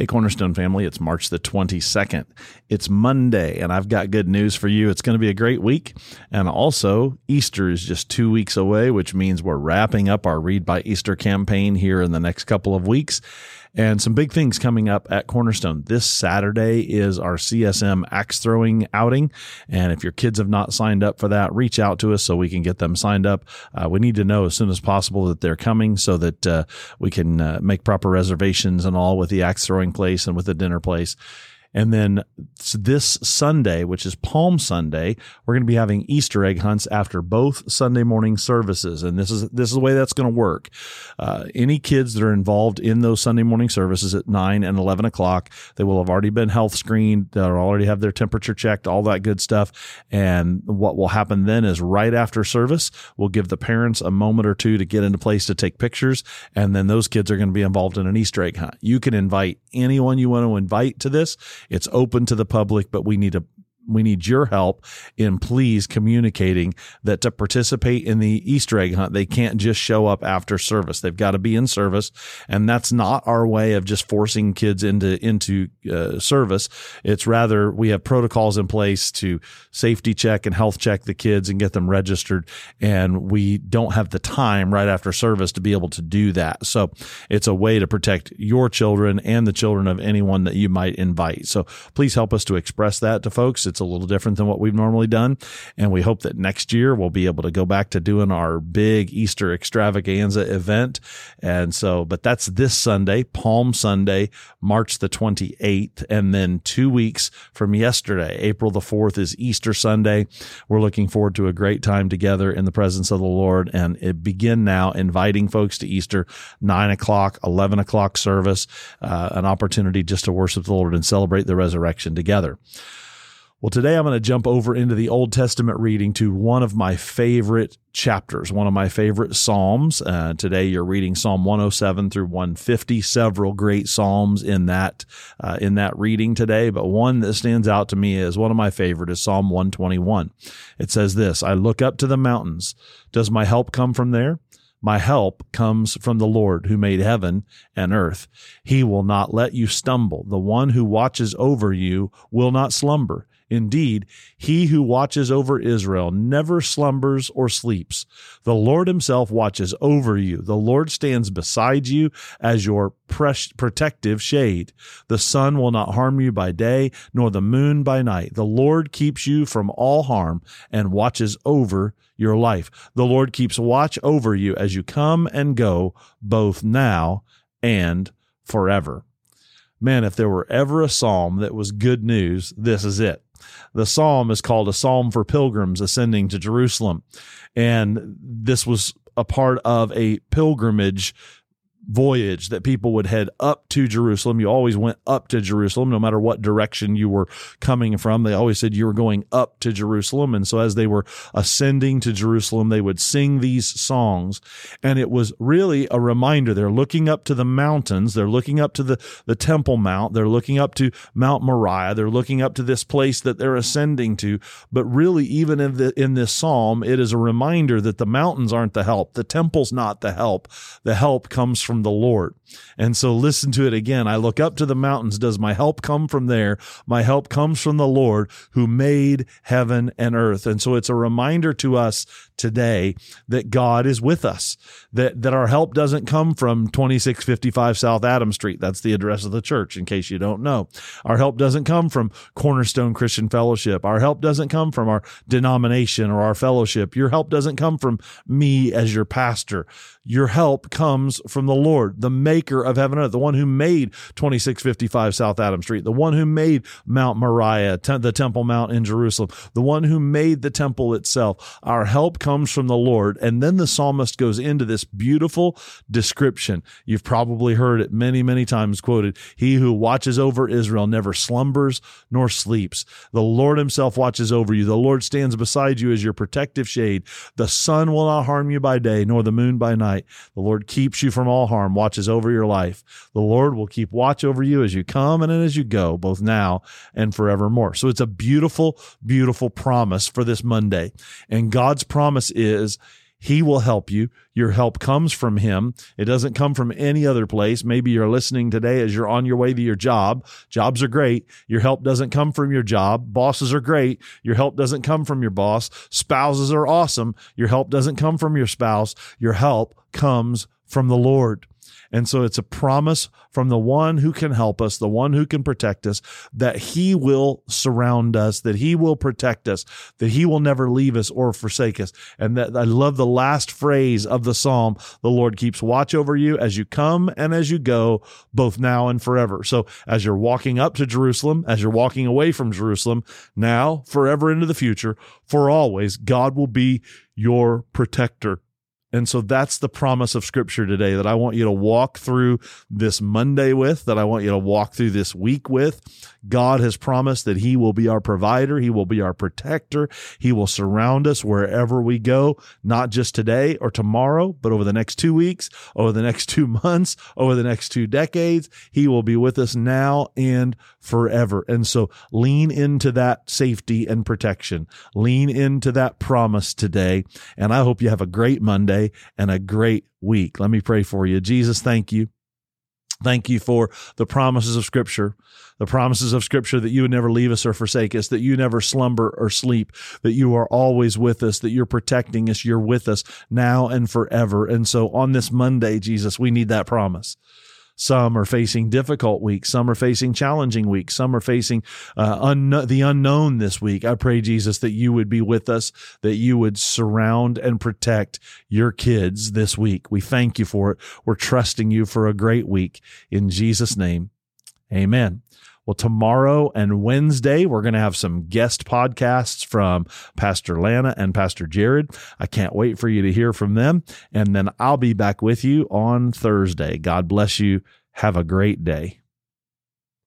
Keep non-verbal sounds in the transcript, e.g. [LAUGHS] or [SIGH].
Hey, Cornerstone family, it's March the 22nd. It's Monday, and I've got good news for you. It's going to be a great week. And also, Easter is just two weeks away, which means we're wrapping up our Read by Easter campaign here in the next couple of weeks and some big things coming up at Cornerstone. This Saturday is our CSM axe throwing outing. And if your kids have not signed up for that, reach out to us so we can get them signed up. Uh, we need to know as soon as possible that they're coming so that uh, we can uh, make proper reservations and all with the axe throwing place and with the dinner place. And then this Sunday, which is Palm Sunday, we're going to be having Easter egg hunts after both Sunday morning services. And this is, this is the way that's going to work. Uh, any kids that are involved in those Sunday morning services at nine and 11 o'clock, they will have already been health screened. They'll already have their temperature checked, all that good stuff. And what will happen then is right after service, we'll give the parents a moment or two to get into place to take pictures. And then those kids are going to be involved in an Easter egg hunt. You can invite anyone you want to invite to this. It's open to the public, but we need to we need your help in please communicating that to participate in the Easter egg hunt, they can't just show up after service. They've got to be in service. And that's not our way of just forcing kids into, into uh, service. It's rather we have protocols in place to safety check and health check the kids and get them registered. And we don't have the time right after service to be able to do that. So it's a way to protect your children and the children of anyone that you might invite. So please help us to express that to folks. It's a little different than what we've normally done. And we hope that next year we'll be able to go back to doing our big Easter extravaganza event. And so, but that's this Sunday, Palm Sunday, March the 28th. And then two weeks from yesterday, April the 4th is Easter Sunday. We're looking forward to a great time together in the presence of the Lord and it begin now inviting folks to Easter, nine o'clock, 11 o'clock service, uh, an opportunity just to worship the Lord and celebrate the resurrection together. Well, today I'm going to jump over into the Old Testament reading to one of my favorite chapters, one of my favorite Psalms. Uh, today you're reading Psalm 107 through 150, several great Psalms in that, uh, in that reading today. But one that stands out to me as one of my favorite is Psalm 121. It says this, I look up to the mountains. Does my help come from there? My help comes from the Lord who made heaven and earth. He will not let you stumble. The one who watches over you will not slumber. Indeed, he who watches over Israel never slumbers or sleeps. The Lord himself watches over you. The Lord stands beside you as your protective shade. The sun will not harm you by day, nor the moon by night. The Lord keeps you from all harm and watches over your life. The Lord keeps watch over you as you come and go, both now and forever. Man, if there were ever a psalm that was good news, this is it. The psalm is called a psalm for pilgrims ascending to Jerusalem. And this was a part of a pilgrimage voyage that people would head up to Jerusalem. You always went up to Jerusalem, no matter what direction you were coming from. They always said you were going up to Jerusalem. And so as they were ascending to Jerusalem, they would sing these songs. And it was really a reminder. They're looking up to the mountains. They're looking up to the, the Temple Mount. They're looking up to Mount Moriah. They're looking up to this place that they're ascending to. But really, even in the, in this psalm, it is a reminder that the mountains aren't the help. The temple's not the help. The help comes from the Lord. And so listen to it again. I look up to the mountains. Does my help come from there? My help comes from the Lord who made heaven and earth. And so it's a reminder to us today that God is with us, that, that our help doesn't come from 2655 South Adam Street. That's the address of the church, in case you don't know. Our help doesn't come from Cornerstone Christian Fellowship. Our help doesn't come from our denomination or our fellowship. Your help doesn't come from me as your pastor. Your help comes from the Lord, the maker of heaven and earth, the one who made 2655 South Adam Street, the one who made Mount Moriah, the Temple Mount in Jerusalem, the one who made the temple itself. Our help comes from the Lord. And then the psalmist goes into this beautiful description. You've probably heard it many, many times quoted. He who watches over Israel never slumbers nor sleeps. The Lord himself watches over you. The Lord stands beside you as your protective shade. The sun will not harm you by day, nor the moon by night. The Lord keeps you from all harm, watches over your life. The Lord will keep watch over you as you come and as you go, both now and forevermore. So it's a beautiful, beautiful promise for this Monday. And God's promise is He will help you. Your help comes from Him. It doesn't come from any other place. Maybe you're listening today as you're on your way to your job. Jobs are great. Your help doesn't come from your job. Bosses are great. Your help doesn't come from your boss. Spouses are awesome. Your help doesn't come from your spouse. Your help comes from the Lord. And so it's a promise from the one who can help us, the one who can protect us, that he will surround us, that he will protect us, that he will never leave us or forsake us. And that I love the last phrase of the psalm. The Lord keeps watch over you as you come and as you go, both now and forever. So as you're walking up to Jerusalem, as you're walking away from Jerusalem, now, forever into the future, for always, God will be your protector. And so that's the promise of scripture today that I want you to walk through this Monday with, that I want you to walk through this week with. God has promised that he will be our provider. He will be our protector. He will surround us wherever we go, not just today or tomorrow, but over the next two weeks, over the next [LAUGHS] two months, over the next two decades. He will be with us now and forever. And so lean into that safety and protection. Lean into that promise today. And I hope you have a great Monday and a great week. Let me pray for you. Jesus, thank you. Thank you for the promises of Scripture, the promises of Scripture that you would never leave us or forsake us, that you never slumber or sleep, that you are always with us, that you're protecting us, you're with us now and forever. And so on this Monday, Jesus, we need that promise. Some are facing difficult weeks. Some are facing challenging weeks. Some are facing uh, un- the unknown this week. I pray, Jesus, that you would be with us, that you would surround and protect your kids this week. We thank you for it. We're trusting you for a great week. In Jesus' name, amen. Well, tomorrow and Wednesday, we're going to have some guest podcasts from Pastor Lana and Pastor Jared. I can't wait for you to hear from them. And then I'll be back with you on Thursday. God bless you. Have a great day.